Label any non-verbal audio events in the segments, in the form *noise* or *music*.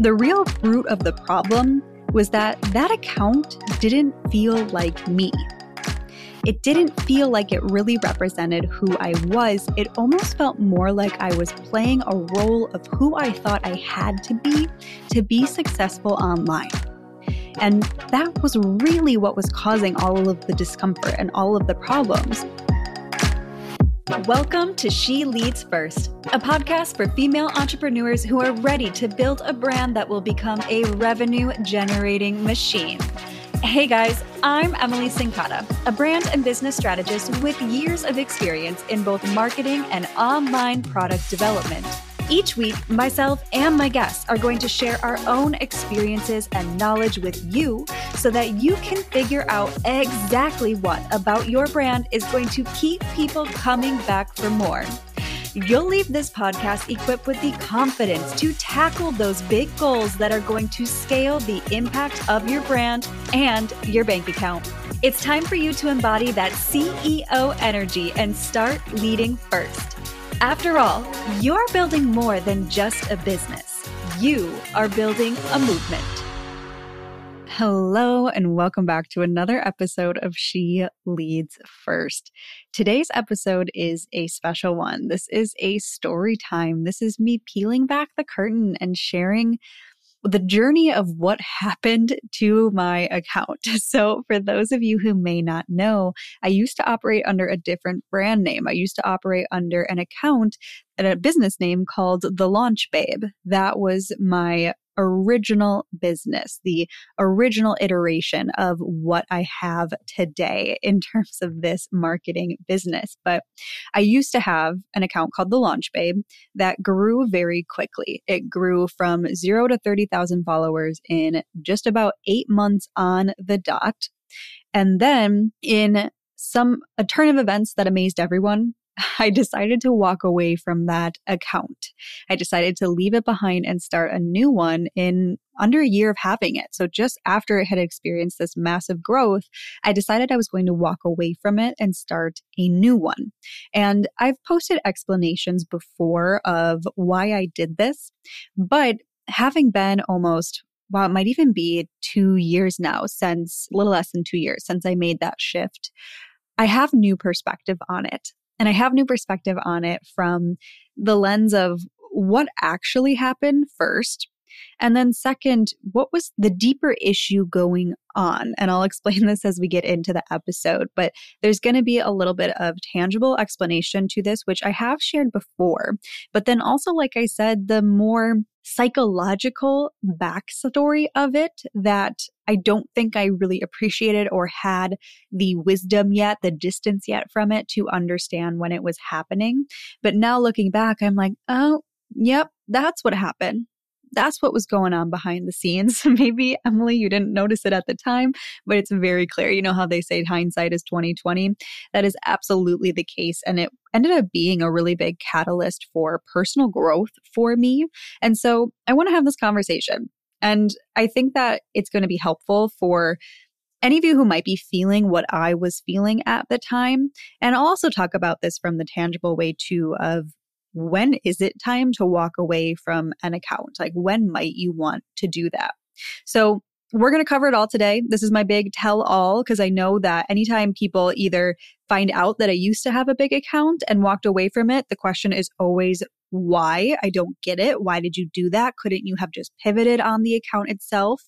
The real root of the problem was that that account didn't feel like me. It didn't feel like it really represented who I was. It almost felt more like I was playing a role of who I thought I had to be to be successful online. And that was really what was causing all of the discomfort and all of the problems. Welcome to She Leads First, a podcast for female entrepreneurs who are ready to build a brand that will become a revenue generating machine. Hey guys, I'm Emily Cincotta, a brand and business strategist with years of experience in both marketing and online product development. Each week, myself and my guests are going to share our own experiences and knowledge with you so that you can figure out exactly what about your brand is going to keep people coming back for more. You'll leave this podcast equipped with the confidence to tackle those big goals that are going to scale the impact of your brand and your bank account. It's time for you to embody that CEO energy and start leading first. After all, you're building more than just a business. You are building a movement. Hello, and welcome back to another episode of She Leads First. Today's episode is a special one. This is a story time. This is me peeling back the curtain and sharing the journey of what happened to my account. *laughs* So, for those of you who may not know, I used to operate under a different brand name. I used to operate under an account and a business name called The Launch Babe. That was my original business, the original iteration of what I have today in terms of this marketing business. But I used to have an account called The Launch Babe that grew very quickly. It grew from zero to 30,000 followers in just about eight months on the dot. And then in some a turn of events that amazed everyone, *laughs* I decided to walk away from that account. I decided to leave it behind and start a new one in under a year of having it. So just after it had experienced this massive growth, I decided I was going to walk away from it and start a new one. And I've posted explanations before of why I did this, but having been almost wow, it might even be two years now since, a little less than two years since I made that shift. I have new perspective on it. And I have new perspective on it from the lens of what actually happened first. And then, second, what was the deeper issue going on? And I'll explain *laughs* this as we get into the episode, but there's going to be a little bit of tangible explanation to this, which I have shared before. But then also, like I said, the more psychological backstory of it that I don't think I really appreciated or had the wisdom yet, the distance yet from it to understand when it was happening. But now looking back, I'm like, oh, yep, that's what happened that's what was going on behind the scenes. *laughs* Maybe Emily, you didn't notice it at the time, but it's very clear. You know how they say hindsight is 2020? That is absolutely the case. And it ended up being a really big catalyst for personal growth for me. And so I want to have this conversation. And I think that it's going to be helpful for any of you who might be feeling what I was feeling at the time. And I'll also talk about this from the tangible way too of when is it time to walk away from an account? Like, when might you want to do that? So, we're going to cover it all today. This is my big tell all because I know that anytime people either find out that I used to have a big account and walked away from it, the question is always why. I don't get it. Why did you do that? Couldn't you have just pivoted on the account itself?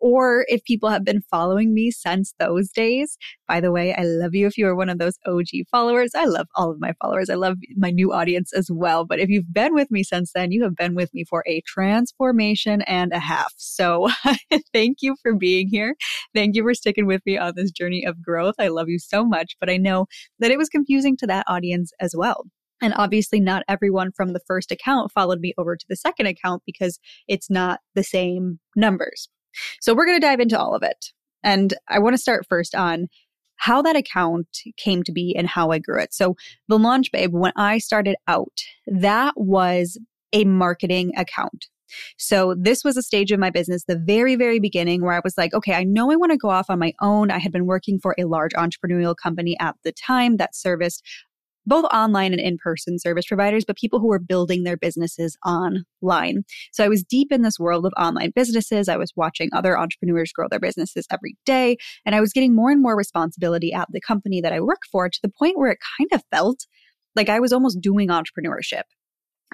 Or if people have been following me since those days, by the way, I love you if you are one of those OG followers. I love all of my followers. I love my new audience as well. But if you've been with me since then, you have been with me for a transformation and a half. So *laughs* thank you for being here. Thank you for sticking with me on this journey of growth. I love you so much, but I know that it was confusing to that audience as well. And obviously, not everyone from the first account followed me over to the second account because it's not the same numbers. So, we're going to dive into all of it. And I want to start first on how that account came to be and how I grew it. So, the Launch Babe, when I started out, that was a marketing account. So, this was a stage of my business, the very, very beginning, where I was like, okay, I know I want to go off on my own. I had been working for a large entrepreneurial company at the time that serviced both online and in person service providers, but people who were building their businesses online. So I was deep in this world of online businesses. I was watching other entrepreneurs grow their businesses every day, and I was getting more and more responsibility at the company that I work for to the point where it kind of felt like I was almost doing entrepreneurship.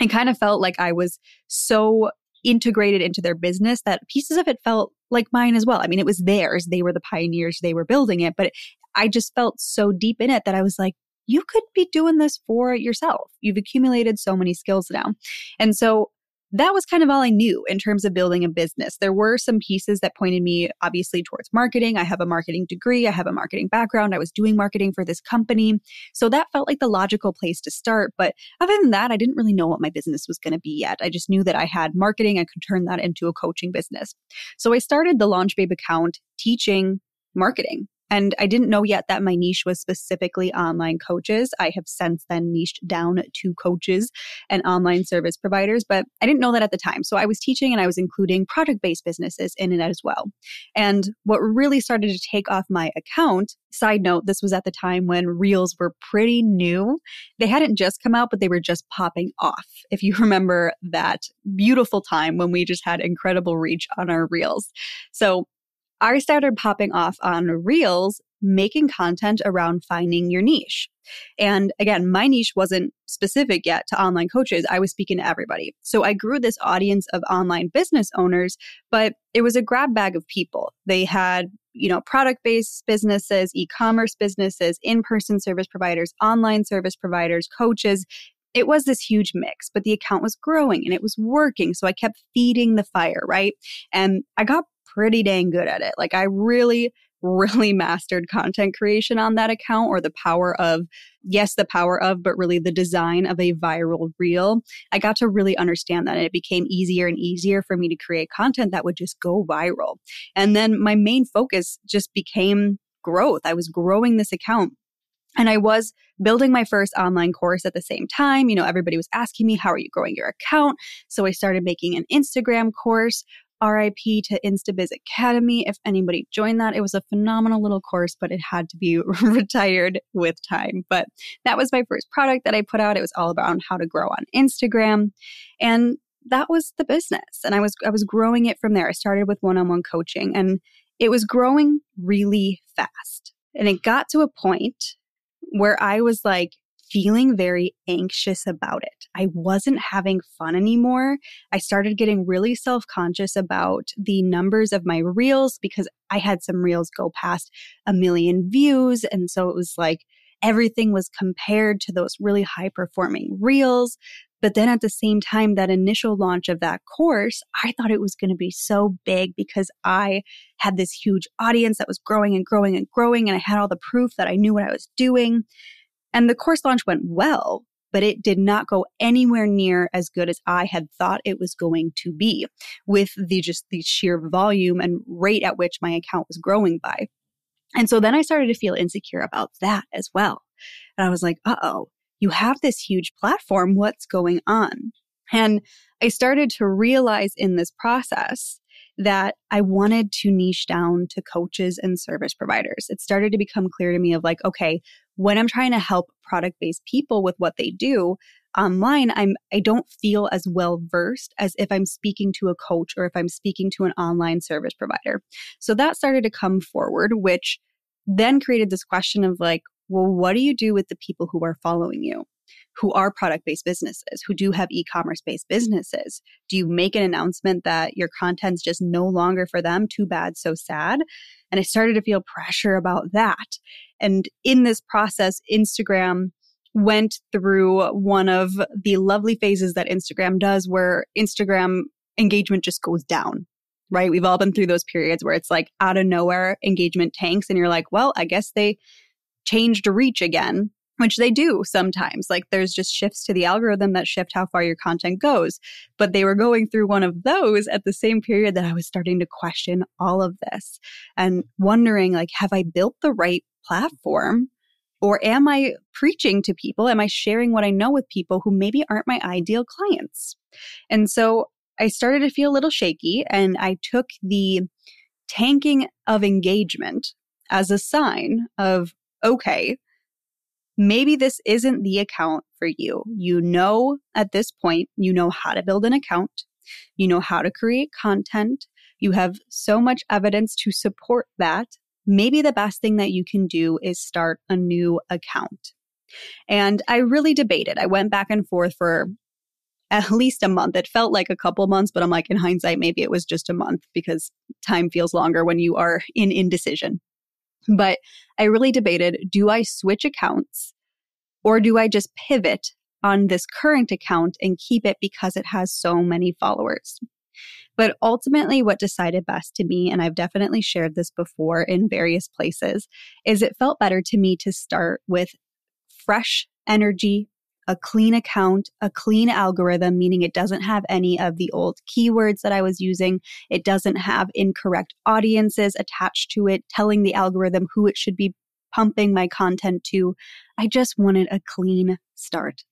It kind of felt like I was so integrated into their business that pieces of it felt like mine as well. I mean, it was theirs. They were the pioneers, they were building it, but I just felt so deep in it that I was like, you could be doing this for yourself. You've accumulated so many skills now. And so that was kind of all I knew in terms of building a business. There were some pieces that pointed me obviously towards marketing. I have a marketing degree, I have a marketing background. I was doing marketing for this company. So that felt like the logical place to start. But other than that, I didn't really know what my business was going to be yet. I just knew that I had marketing, I could turn that into a coaching business. So I started the Launch Babe account teaching marketing and I didn't know yet that my niche was specifically online coaches. I have since then niched down to coaches and online service providers, but I didn't know that at the time. So I was teaching and I was including product based businesses in it as well. And what really started to take off my account, side note, this was at the time when reels were pretty new. They hadn't just come out, but they were just popping off. *laughs* If you remember that beautiful time when we just had incredible reach on our reels. So I started popping off on Reels, making content around finding your niche. And again, my niche wasn't specific yet to online coaches. I was speaking to everybody. So I grew this audience of online business owners, but it was a grab bag of people. They had, you know, product based businesses, e commerce businesses, in person service providers, online service providers, coaches. It was this huge mix, but the account was growing and it was working. So I kept feeding the fire, right? And I got pretty dang good at it. Like I really, *laughs* really mastered content creation on that account or the power of, yes, the power of, but really the design of a viral reel. I got to really understand that and it became easier and easier for me to create content that would just go viral. And then my main focus just became growth. I was growing this account. And I was building my first online course at the same time. You know, everybody was asking me, How are you growing your account? So I started making an Instagram course. RIP to InstaBiz Academy. If anybody joined that, it was a phenomenal little course, but it had to be *laughs* retired with time. But that was my first product that I put out. It was all about how to grow on Instagram. And that was the business. And I was I was growing it from there. I started with one-on-one coaching and it was growing really fast. And it got to a point where I was like, feeling very anxious about it. I wasn't having fun anymore. I started getting really self conscious about the numbers of my reels because I had some reels go past a million views. And so it was like everything was compared to those really high performing reels. But then at the same time, that initial launch of that course, I thought it was going to be so big because I had this huge audience that was growing and growing and growing. And I had all the proof that I knew what I was doing. And the course launch went well, but it did not go anywhere near as good as I had thought it was going to be with the just the sheer volume and rate at which my account was growing by. And so then I started to feel insecure about that as well. And I was like, uh oh, you have this huge platform. What's going on? And I started to realize in this process that I wanted to niche down to coaches and service providers. It started to become clear to me of like, okay, when I'm trying to help product based people with what they do online, I'm I don't feel as well versed as if I'm speaking to a coach or if I'm speaking to an online service provider. So that started to come forward, which then created this question of like, well, what do you do with the people who are following you? Who are product based businesses, who do have e commerce based businesses? Do you make an announcement that your content's just no longer for them? Too bad, so sad. And I started to feel pressure about that. And in this process, Instagram went through one of the lovely phases that Instagram does where Instagram engagement just goes down. Right. We've all been through those periods where it's like out of nowhere engagement tanks and you're like, well, I guess they changed reach again which they do sometimes. Like there's just shifts to the algorithm that shift how far your content goes. But they were going through one of those at the same period that I was starting to question all of this and wondering like, have I built the right platform? Or am I preaching to people? Am I sharing what I know with people who maybe aren't my ideal clients? And so I started to feel a little shaky and I took the tanking of engagement as a sign of, okay, maybe this isn't the account for you. You know, at this point, you know how to build an account, you know how to create content, you have so much evidence to support that. Maybe the best thing that you can do is start a new account. And I really debated. I went back and forth for at least a month. It felt like a couple months, but I'm like, in hindsight, maybe it was just a month because time feels longer when you are in indecision. But I really debated do I switch accounts or do I just pivot on this current account and keep it because it has so many followers? But ultimately, what decided best to me, and I've definitely shared this before in various places, is it felt better to me to start with fresh energy, a clean account, a clean algorithm, meaning it doesn't have any of the old keywords that I was using. It doesn't have incorrect audiences attached to it, telling the algorithm who it should be pumping my content to. I just wanted a clean start.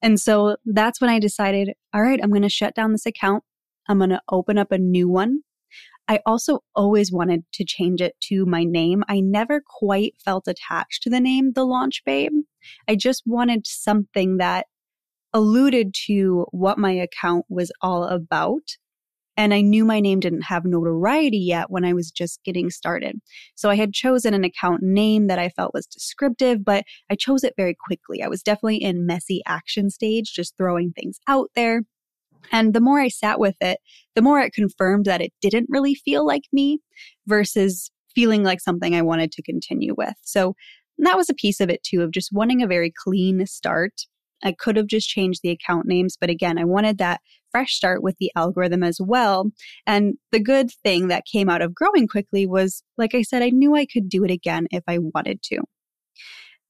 And so that's when I decided, all right, I'm going to shut down this account. I'm going to open up a new one. I also always wanted to change it to my name. I never quite felt attached to the name The Launch Babe. I just wanted something that alluded to what my account was all about. And I knew my name didn't have notoriety yet when I was just getting started. So I had chosen an account name that I felt was descriptive, but I chose it very quickly. I was definitely in messy action stage, just throwing things out there. And the more I sat with it, the more it confirmed that it didn't really feel like me versus feeling like something I wanted to continue with. So that was a piece of it too, of just wanting a very clean start. I could have just changed the account names, but again, I wanted that fresh start with the algorithm as well. And the good thing that came out of growing quickly was, like I said, I knew I could do it again if I wanted to.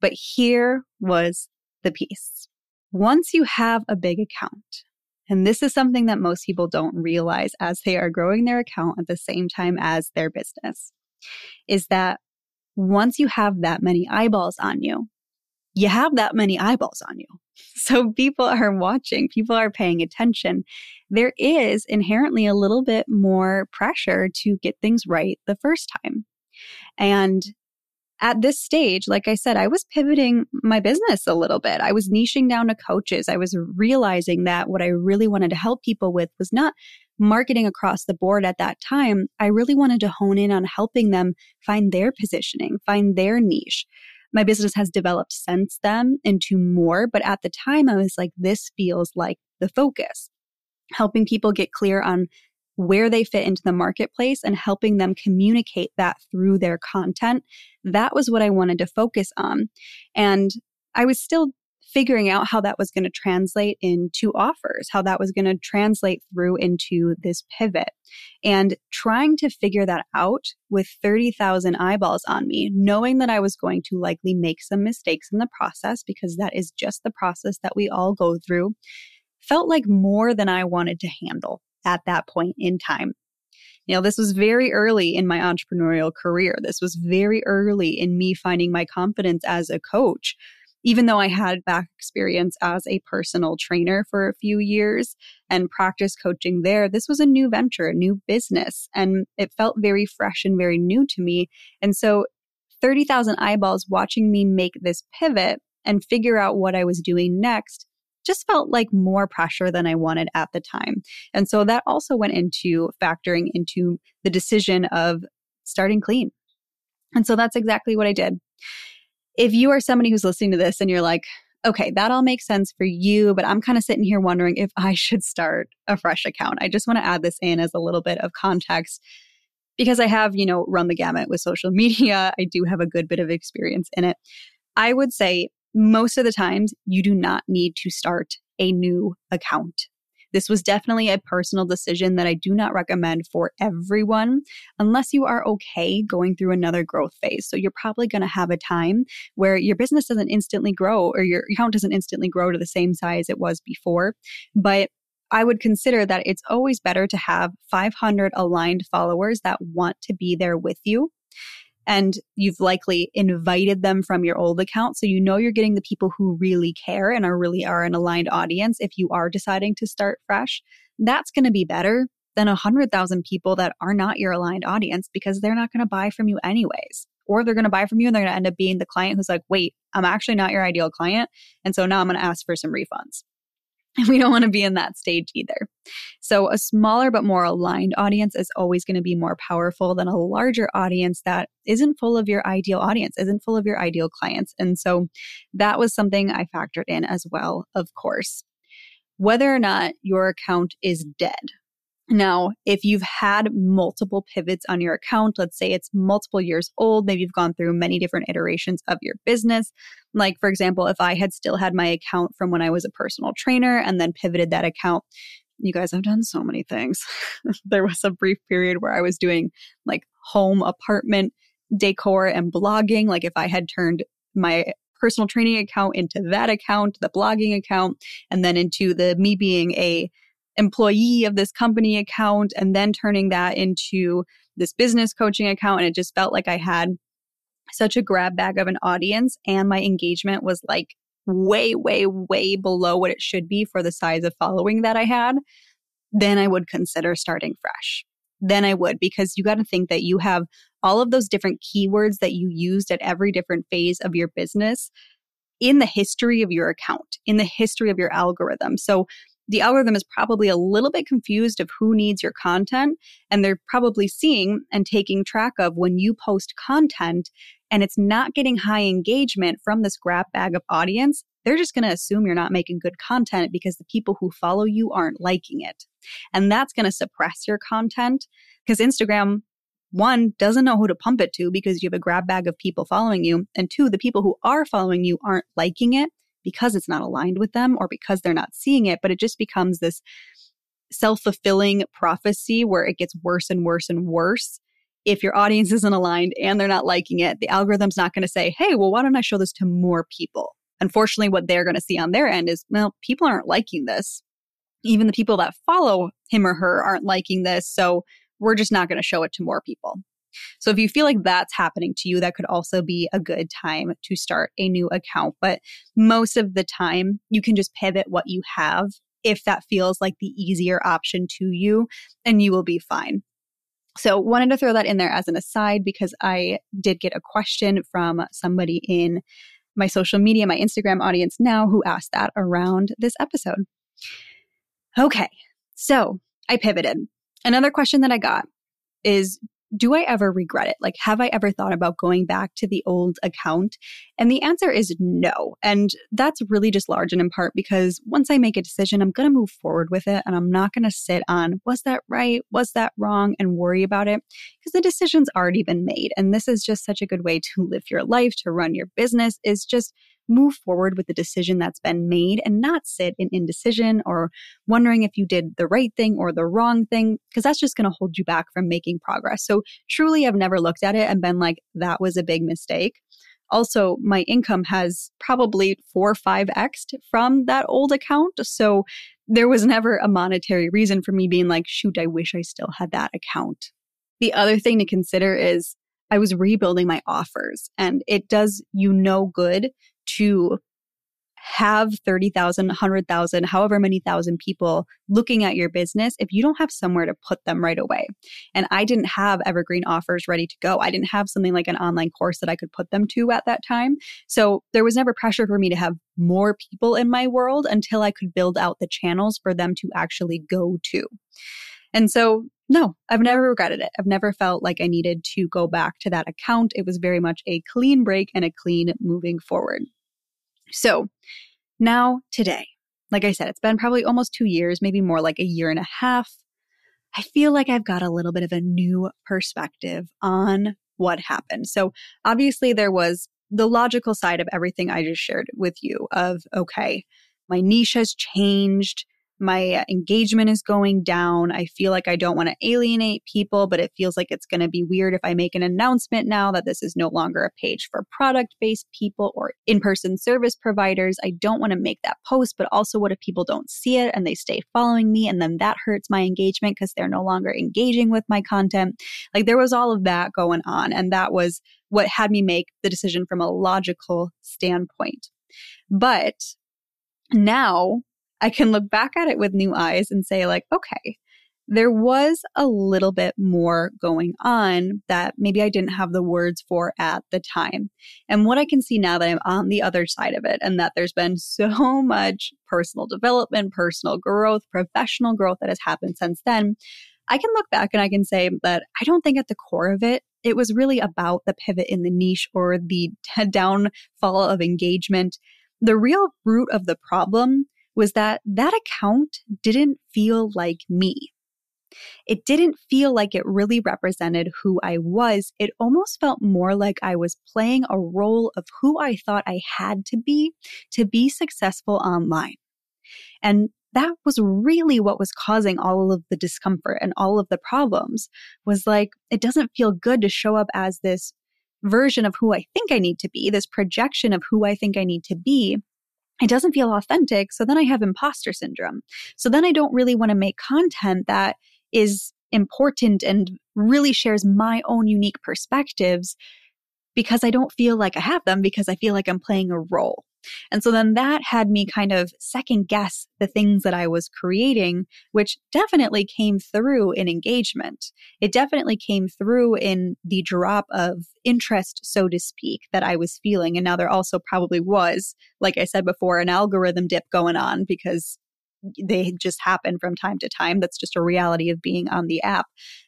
But here was the piece. Once you have a big account, and this is something that most people don't realize as they are growing their account at the same time as their business is that once you have that many eyeballs on you, you have that many eyeballs on you. *laughs* So people are watching, people are paying attention. There is inherently a little bit more pressure to get things right the first time. And at this stage, like I said, I was pivoting my business a little bit. I was niching down to coaches. I was realizing that what I really wanted to help people with was not marketing across the board at that time. I really wanted to hone in on helping them find their positioning, find their niche. My business has developed since then into more, but at the time I was like, this feels like the focus helping people get clear on where they fit into the marketplace and helping them communicate that through their content. That was what I wanted to focus on. And I was still figuring out how that was going to translate into offers, how that was going to translate through into this pivot, and trying to figure that out with 30,000 eyeballs on me, knowing that I was going to likely make some mistakes in the process because that is just the process that we all go through, felt like more than I wanted to handle at that point in time. You know, this was very early in my entrepreneurial career. This was very early in me finding my confidence as a coach. Even though I had back experience as a personal trainer for a few years and practice coaching there, this was a new venture, a new business, and it felt very fresh and very new to me. And so 30,000 eyeballs watching me make this pivot and figure out what I was doing next just felt like more pressure than I wanted at the time. And so that also went into factoring into the decision of starting clean. And so that's exactly what I did. If you are somebody who's listening to this and you're like, okay, that all makes sense for you, but I'm kind of sitting here wondering if I should start a fresh account. I just want to add this in as a little bit of context because I have, you know, run the gamut with social *laughs* media. I do have a good bit of experience in it. I would say most of the times you do not need to start a new account. This was definitely a personal decision that I do not recommend for everyone unless you are okay going through another growth phase. So you're probably going to have a time where your business doesn't instantly grow or your account doesn't instantly grow to the same size it was before. But I would consider that it's always better to have 500 aligned followers that want to be there with you and you've likely invited them from your old account. So you know you're getting the people who really care and are really are an aligned audience if you are deciding to start fresh. That's going to be better than 100,000 people that are not your aligned audience because they're not going to buy from you anyways. or they're going to buy from you and they're going to end up being the client who's like, wait, I'm actually not your ideal client. And so now I'm going to ask for some refunds. And *laughs* we don't want to be in that stage either. So, a smaller but more aligned audience is always going to be more powerful than a larger audience that isn't full of your ideal audience, isn't full of your ideal clients. And so, that was something I factored in as well, of course. Whether or not your account is dead, now, if you've had multiple pivots on your account, let's say it's multiple years old, maybe you've gone through many different iterations of your business. Like, for example, if I had still had my account from when I was a personal trainer and then pivoted that account, you guys have done so many things. *laughs* there was a brief period where I was doing like home apartment decor and blogging. Like, if I had turned my personal training account into that account, the blogging account, and then into the me being a employee of this company account and then turning that into this business coaching account. And it just felt like I had such a grab bag of an audience and my engagement was like way, way, way below what it should be for the size of following that I had, then I would consider starting fresh. Then I would, because you got to think that you have all of those different keywords that you used at every different phase of your business in the history of your account, in the history of your algorithm. So the algorithm is probably a little bit confused of who needs your content. And they're probably seeing and taking track of when you post content and it's not getting high engagement from this grab bag of audience. They're just going to assume you're not making good content because the people who follow you aren't liking it. And that's going to suppress your content because Instagram one doesn't know who to pump it to because you have a grab bag of people following you and two the people who are following you aren't liking it because it's not aligned with them or because they're not seeing it, but it just becomes this self fulfilling prophecy where it gets worse and worse and worse. If your audience *laughs* isn't aligned and they're not liking it, the algorithm's not going to say, hey, well, why don't I show this to more people? Unfortunately, what they're going to see on their end is, well, people aren't liking this. Even the people that follow him or her aren't liking this. So we're just not going to show it to more people. So if you feel like that's happening to you, that could also be a good time to start a new account. But most of the time, you can just pivot what you have if that feels like the easier option to you, and you will be fine. So, wanted to throw that in there as an aside because I did get a question from somebody in my social media, my Instagram audience now, who asked that around this episode. Okay, so I pivoted. Another question that I got is do I ever regret it? Like, have I ever thought about going back to the old account? And the answer is no. And that's really just large and in part because once I make a decision, I'm going to move forward with it and I'm not going to sit on, was that right? Was that wrong? And worry about it because the decision's already been made. And this is just such a good way to live your life, to run your business, is just move forward with the decision that's been made and not sit in indecision or wondering if you did the right thing or the wrong thing, because that's just going to hold you back from making progress. So, truly, I've never looked at it and been like, that was a big mistake. Also, my income has probably four or five x from that old account. So, there was never a monetary reason for me being like, shoot, I wish I still had that account. The other thing to consider is I was rebuilding my offers and it does you no good to have 30,000, 100,000, however many thousand people looking at your business if you don't have somewhere to put them right away. And I didn't have evergreen offers ready to go. I didn't have something like an online course that I could put them to at that time. So there was never pressure for me to have more people in my world until I could build out the channels for them to actually go to. And so no, I've never regretted it. I've never felt like I needed to go back to that account. It was very much a clean break and a clean moving forward. So now, today, like I said, it's been probably almost two years, maybe more like a year and a half. I feel like I've got a little bit of a new perspective on what happened. So, obviously, there was the logical side of everything I just shared with you of, okay, my niche has changed my uh, engagement is going down. I feel like I don't want to alienate people, but it feels like it's going to be weird if I make an announcement now that this is no longer a page for product based people or in person service providers. I don't want to make that post, but also what if people don't see it and they stay following me and then that hurts my engagement because they're no longer engaging with my content? Like there was all of that going on. And that was what had me make the decision from a logical standpoint. But now I can look back at it with new eyes and say, like, okay, there was a little bit more going on that maybe I didn't have the words for at the time. And what I can see now that I'm on the other side of it and that there's been *laughs* so much personal development, personal growth, professional growth that has happened since then, I can look back and I can say that I don't think at the core of it, it was really about the pivot in the niche or the *laughs* downfall of engagement. The real root of the problem was that that account didn't feel like me. It didn't feel like it really represented who I was. It almost felt more like I was playing a role of who I thought I had to be to be successful online. And that was really what was causing all of the discomfort and all of the problems was like, it doesn't feel good to show up as this version of who I think I need to be, this projection of who I think I need to be it doesn't feel authentic. So then I have imposter syndrome. So then I don't really want to make content that is important and really shares my own unique perspectives because I don't feel like I have them because I feel like I'm playing a role. And so then that had me kind of second guess the things that I was creating, which definitely came through in engagement. It definitely came through in the drop of interest, so to speak, that I was feeling. And now there also probably was, like I said before, an algorithm dip going on because they just happen from time to time. That's just a reality of being on the app.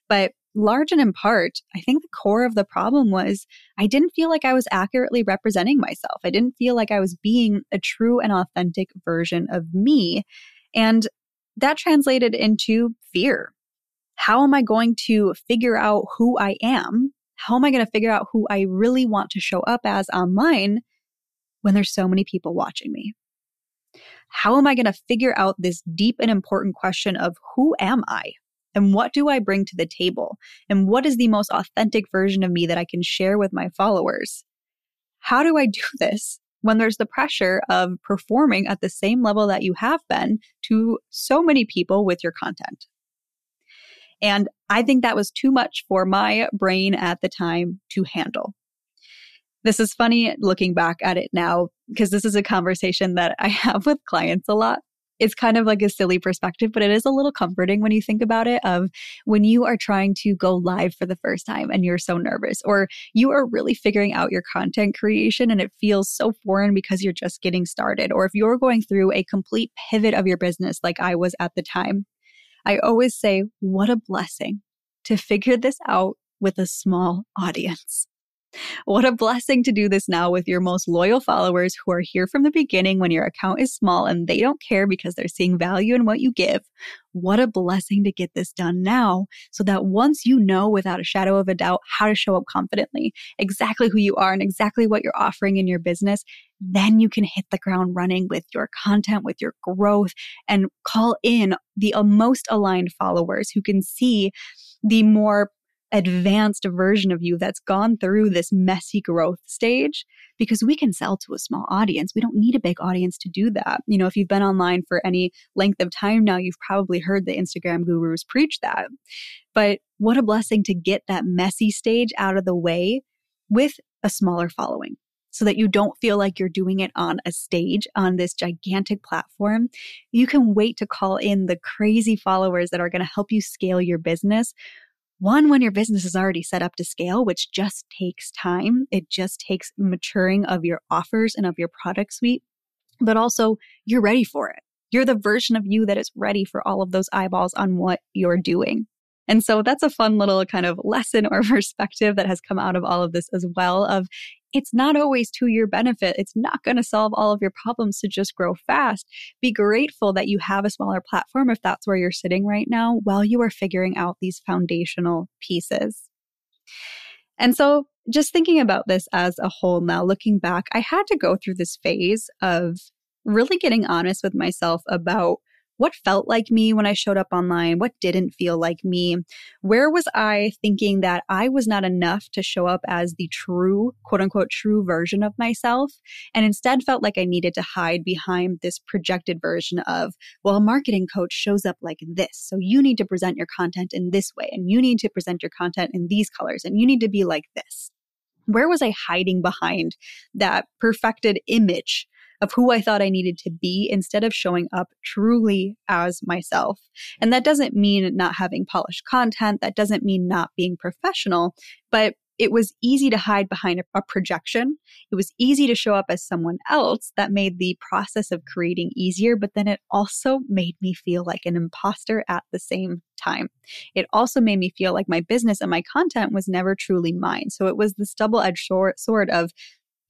But large and in part, I think the core of the problem was I didn't feel like I was accurately representing myself. I didn't feel like I was being a true and authentic version of me. And that translated into fear. How am I going to figure out who I am? How am I going to figure out who I really want to show up as online when there's so many people watching me? How am I going to figure out this deep and important question of who am I? And what do I bring to the table? And what is the most authentic version of me that I can share with my followers? How do I do *laughs* this when there's the pressure of performing at the same level that you have been to so many people with your content? And I think that was too much for my brain at the time to handle. This is funny looking back at it now because this is a conversation that I *laughs* have with clients a lot. It's kind of like a silly perspective, but it is a little comforting when you think about it of when you are trying to go live for the first time and you're so nervous or you are really figuring out your content creation and it feels so foreign because you're just getting started or if you're going through a complete pivot of your business like I was at the time. I always say, what a blessing to figure this out with a small audience. What a blessing to do this now with your most loyal followers who are here from the beginning when your account is small and they don't care because they're seeing value in what you give. What a blessing to get this done now so that once you know without a shadow of a doubt how to show up confidently, exactly who you are and exactly what you're offering in your business, then you can hit the ground running with your content, with your growth, and call in the most aligned followers who can see the more advanced version of you that's gone through this messy growth stage because we can sell to a small audience. We don't need a big audience to do that. You know, if you've been online for any length of time now, you've probably heard the Instagram gurus preach that. But what a blessing to get that messy stage out of the way with a smaller following so that you don't feel like you're doing it on a stage on this gigantic platform. You can wait to call in the crazy followers that are going to help you scale your business one, when your business is already set up to scale, which just takes time, it just takes maturing of your offers and of your product suite, but also you're ready for it. You're the version of you that is ready for all of those eyeballs on what you're doing. And so that's a fun little kind of lesson or *laughs* perspective that has come out of all of this as well of it's not always to your benefit. It's not going to solve all of your problems to just grow fast. Be grateful that you have a smaller platform if that's where you're sitting right now while you are figuring out these foundational pieces. And so, just thinking about this as a whole now, looking back, I had to go through this phase of really getting honest with myself about what felt like me when I showed up online, what didn't feel like me. Where was I thinking that I was not enough to show up as the true, quote unquote, true version of myself, and instead felt like I needed to hide behind this projected version of, well, a marketing coach shows up like this. So you need to present your content in this way, and you need to present your content in these colors, and you need to be like this. Where was I hiding behind that perfected image of who I thought I needed to be instead of showing up truly as myself. And that doesn't mean not having polished content. That doesn't mean not being professional, but it was easy to hide behind a, projection. It was easy to show up as someone else that made the process of creating easier, but then it also made me feel like an imposter at the same time. It also made me feel like my business and my content was never truly mine. So it was this double edged sword of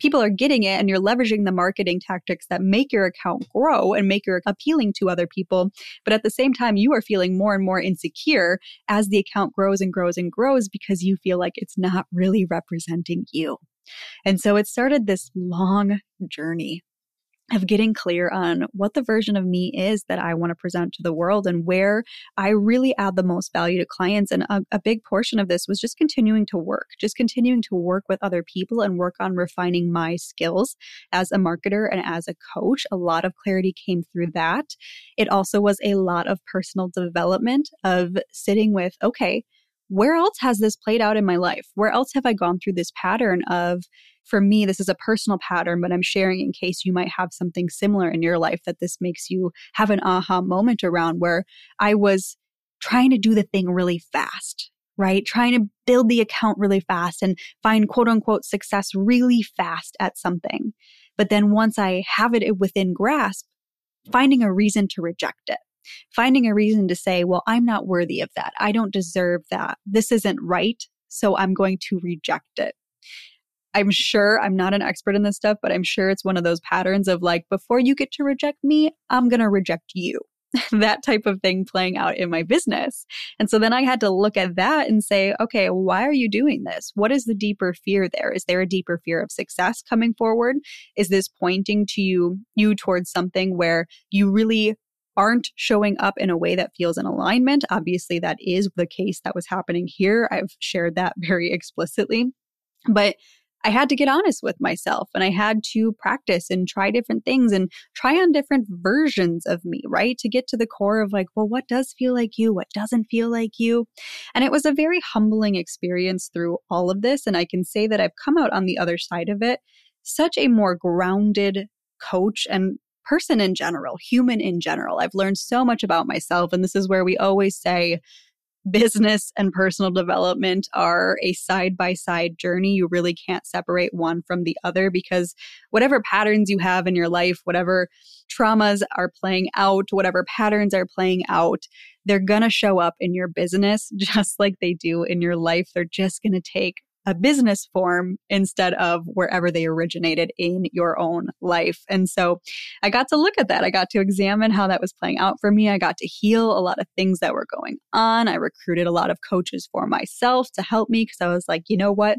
people are getting it and you're leveraging the marketing tactics that make your account grow and make your appealing to other people. But at the same time, you are feeling more and more insecure as the account grows and grows and grows because you feel like it's not really representing you. And so it started this long journey of getting clear on what the version of me is that I want to present to the world and where I really add the most value to clients. And a, a, big portion of this was just continuing to work, just continuing to work with other people and work on refining my skills as a marketer and as a coach. A lot of clarity came through that. It also was a lot of personal development of sitting with, okay, where else has this played out in my life? Where else have I gone through this pattern of, for me, this is a personal pattern, but I'm sharing in case you might have something similar in your life that this makes you have an aha moment around where I was trying to do the thing really fast, right? Trying to build the account really fast and find quote unquote success really fast at something. But then once I have it within grasp, finding a reason to reject it finding a reason to say, well, I'm not worthy of that. I don't deserve that. This isn't right. So I'm going to reject it. I'm sure I'm not an expert in this stuff, but I'm sure it's one of those patterns of like, before you get to reject me, I'm going to reject you. *laughs* that type of thing playing out in my business. And so then I had to look at that and say, okay, why are you doing this? What is the deeper fear there? Is there a deeper fear of success coming forward? Is this pointing to you, you towards something where you really aren't showing up in a way that feels in alignment. Obviously, that is the case that was happening here. I've shared that *laughs* very explicitly. But I had to get honest with myself and I had to practice and try different things and try on different versions of me, right? To get to the core of like, well, what does feel like you? What doesn't feel like you? And it was a very humbling experience through all of this. And I can say that I've come out on the other side of it such a more grounded coach and person in general, human in general. I've learned so much about myself. And this is where we always say, business and personal development are a side by side journey. You really can't separate one from the other because whatever patterns you have in your life, whatever traumas are playing out, whatever patterns are playing out, they're going to show up in your business *laughs* just like they do in your life. They're just going to take a business form instead of wherever they originated in your own life. And so I got to look at that. I got to examine how that was playing out for me. I got to heal a lot of things that were going on. I recruited a lot of coaches for myself to help me because I was like, you know what?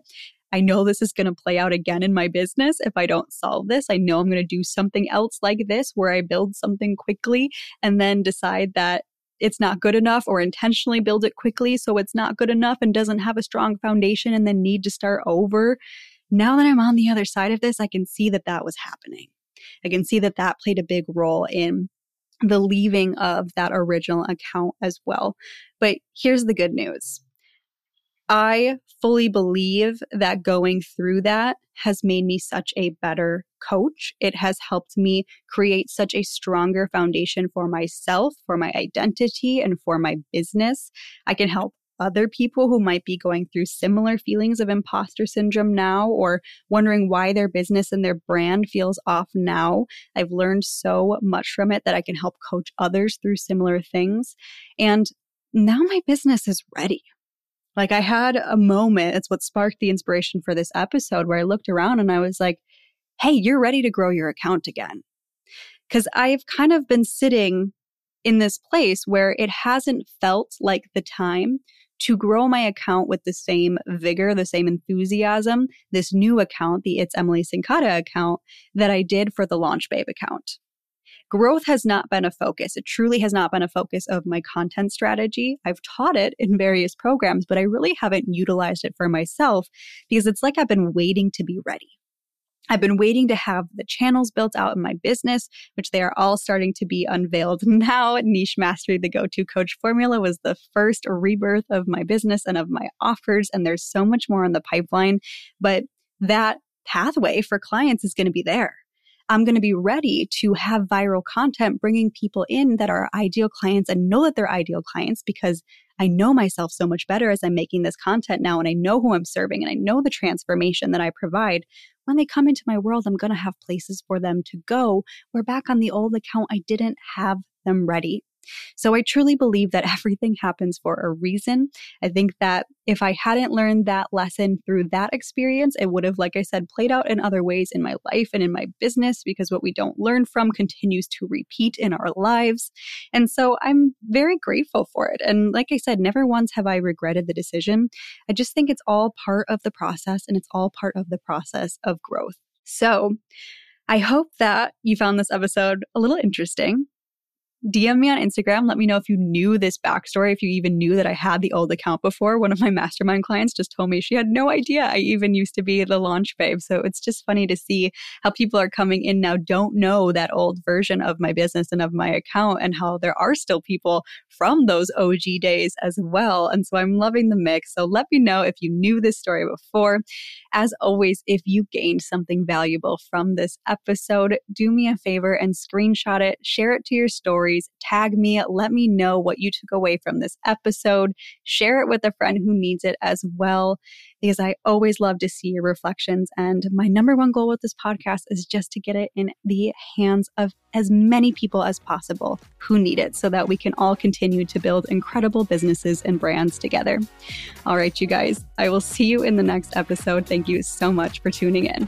I know this is going to play out again in my business if I don't solve this. I know I'm going to do something else like this where I build something quickly and then decide that it's not good enough or intentionally build it quickly so it's not good enough and doesn't have a strong foundation and then need to start over. Now that I'm on the other side of this, I can see that that was happening. I can see that that played a big role in the leaving of that original account as well. But here's the good news I fully believe that going through that has made me such a better coach. It has helped me create such a stronger foundation for myself, for my identity, and for my business. I can help other people who might be going through similar feelings of imposter syndrome now or wondering why their business and their brand feels off now. I've learned so much from it that I can help coach others through similar things. And now my business is ready. Like I had a moment, it's what sparked the inspiration for this episode where I looked around and I was like, hey, you're ready to grow your account again. Because I've kind of been sitting in this place where it hasn't felt like the time to grow my account with the same vigor, the same enthusiasm, this new account, the It's Emily Cincotta account, that I did for the Launch Babe account growth has not been a focus. It truly has not been a focus of my content strategy. I've taught it in various programs, but I really haven't utilized it for myself because it's like I've been waiting to be ready. I've been waiting to have the channels built out in my business, which they are all starting to be unveiled *laughs* now. Niche Mastery, the go to coach formula, was the first rebirth of my business and of my offers. And there's so much more in the pipeline. But that pathway for clients is going to be there. I'm going to be ready to have viral content bringing people in that are ideal clients and know that they're ideal clients because I know myself so much better as I'm making this content now and I know who I'm serving and I know the transformation that I provide. When they come into my world, I'm going to have places for them to go. Where back on the old account, I didn't have them ready. So I truly believe that *laughs* everything happens for a reason. I think that if I hadn't learned that lesson through that experience, it would have, like I said, played out in other ways in my life and in my business because what we don't learn from continues to repeat in our lives. And so I'm very grateful for it. And like I said, never once have I regretted the decision. I just think it's all part of the process and it's all part of the process of growth. So, I hope that you found this episode a little interesting. DM me on Instagram. Let me know if you knew this backstory, if you even knew that I had the old account before. One of my mastermind clients just told me she had no idea I even used to be the launch babe. So it's just funny to see how people are coming in now, don't know that old version of my business and of my account, and how there are still people from those OG days as well. And so I'm loving the mix. So let me know if you knew this story before. As always, if you gained something valuable from this episode, do me a favor and screenshot it, share it to your stories, tag me, let me know what you took away from this episode, share it with a friend who needs it as well because I always love to see your reflections. And my number one goal with this podcast is just to get it in the hands of as many people as possible who need it so that we can all continue to build incredible businesses and brands together. All right, you guys, I will see you in the next episode. Thank you so much for tuning in.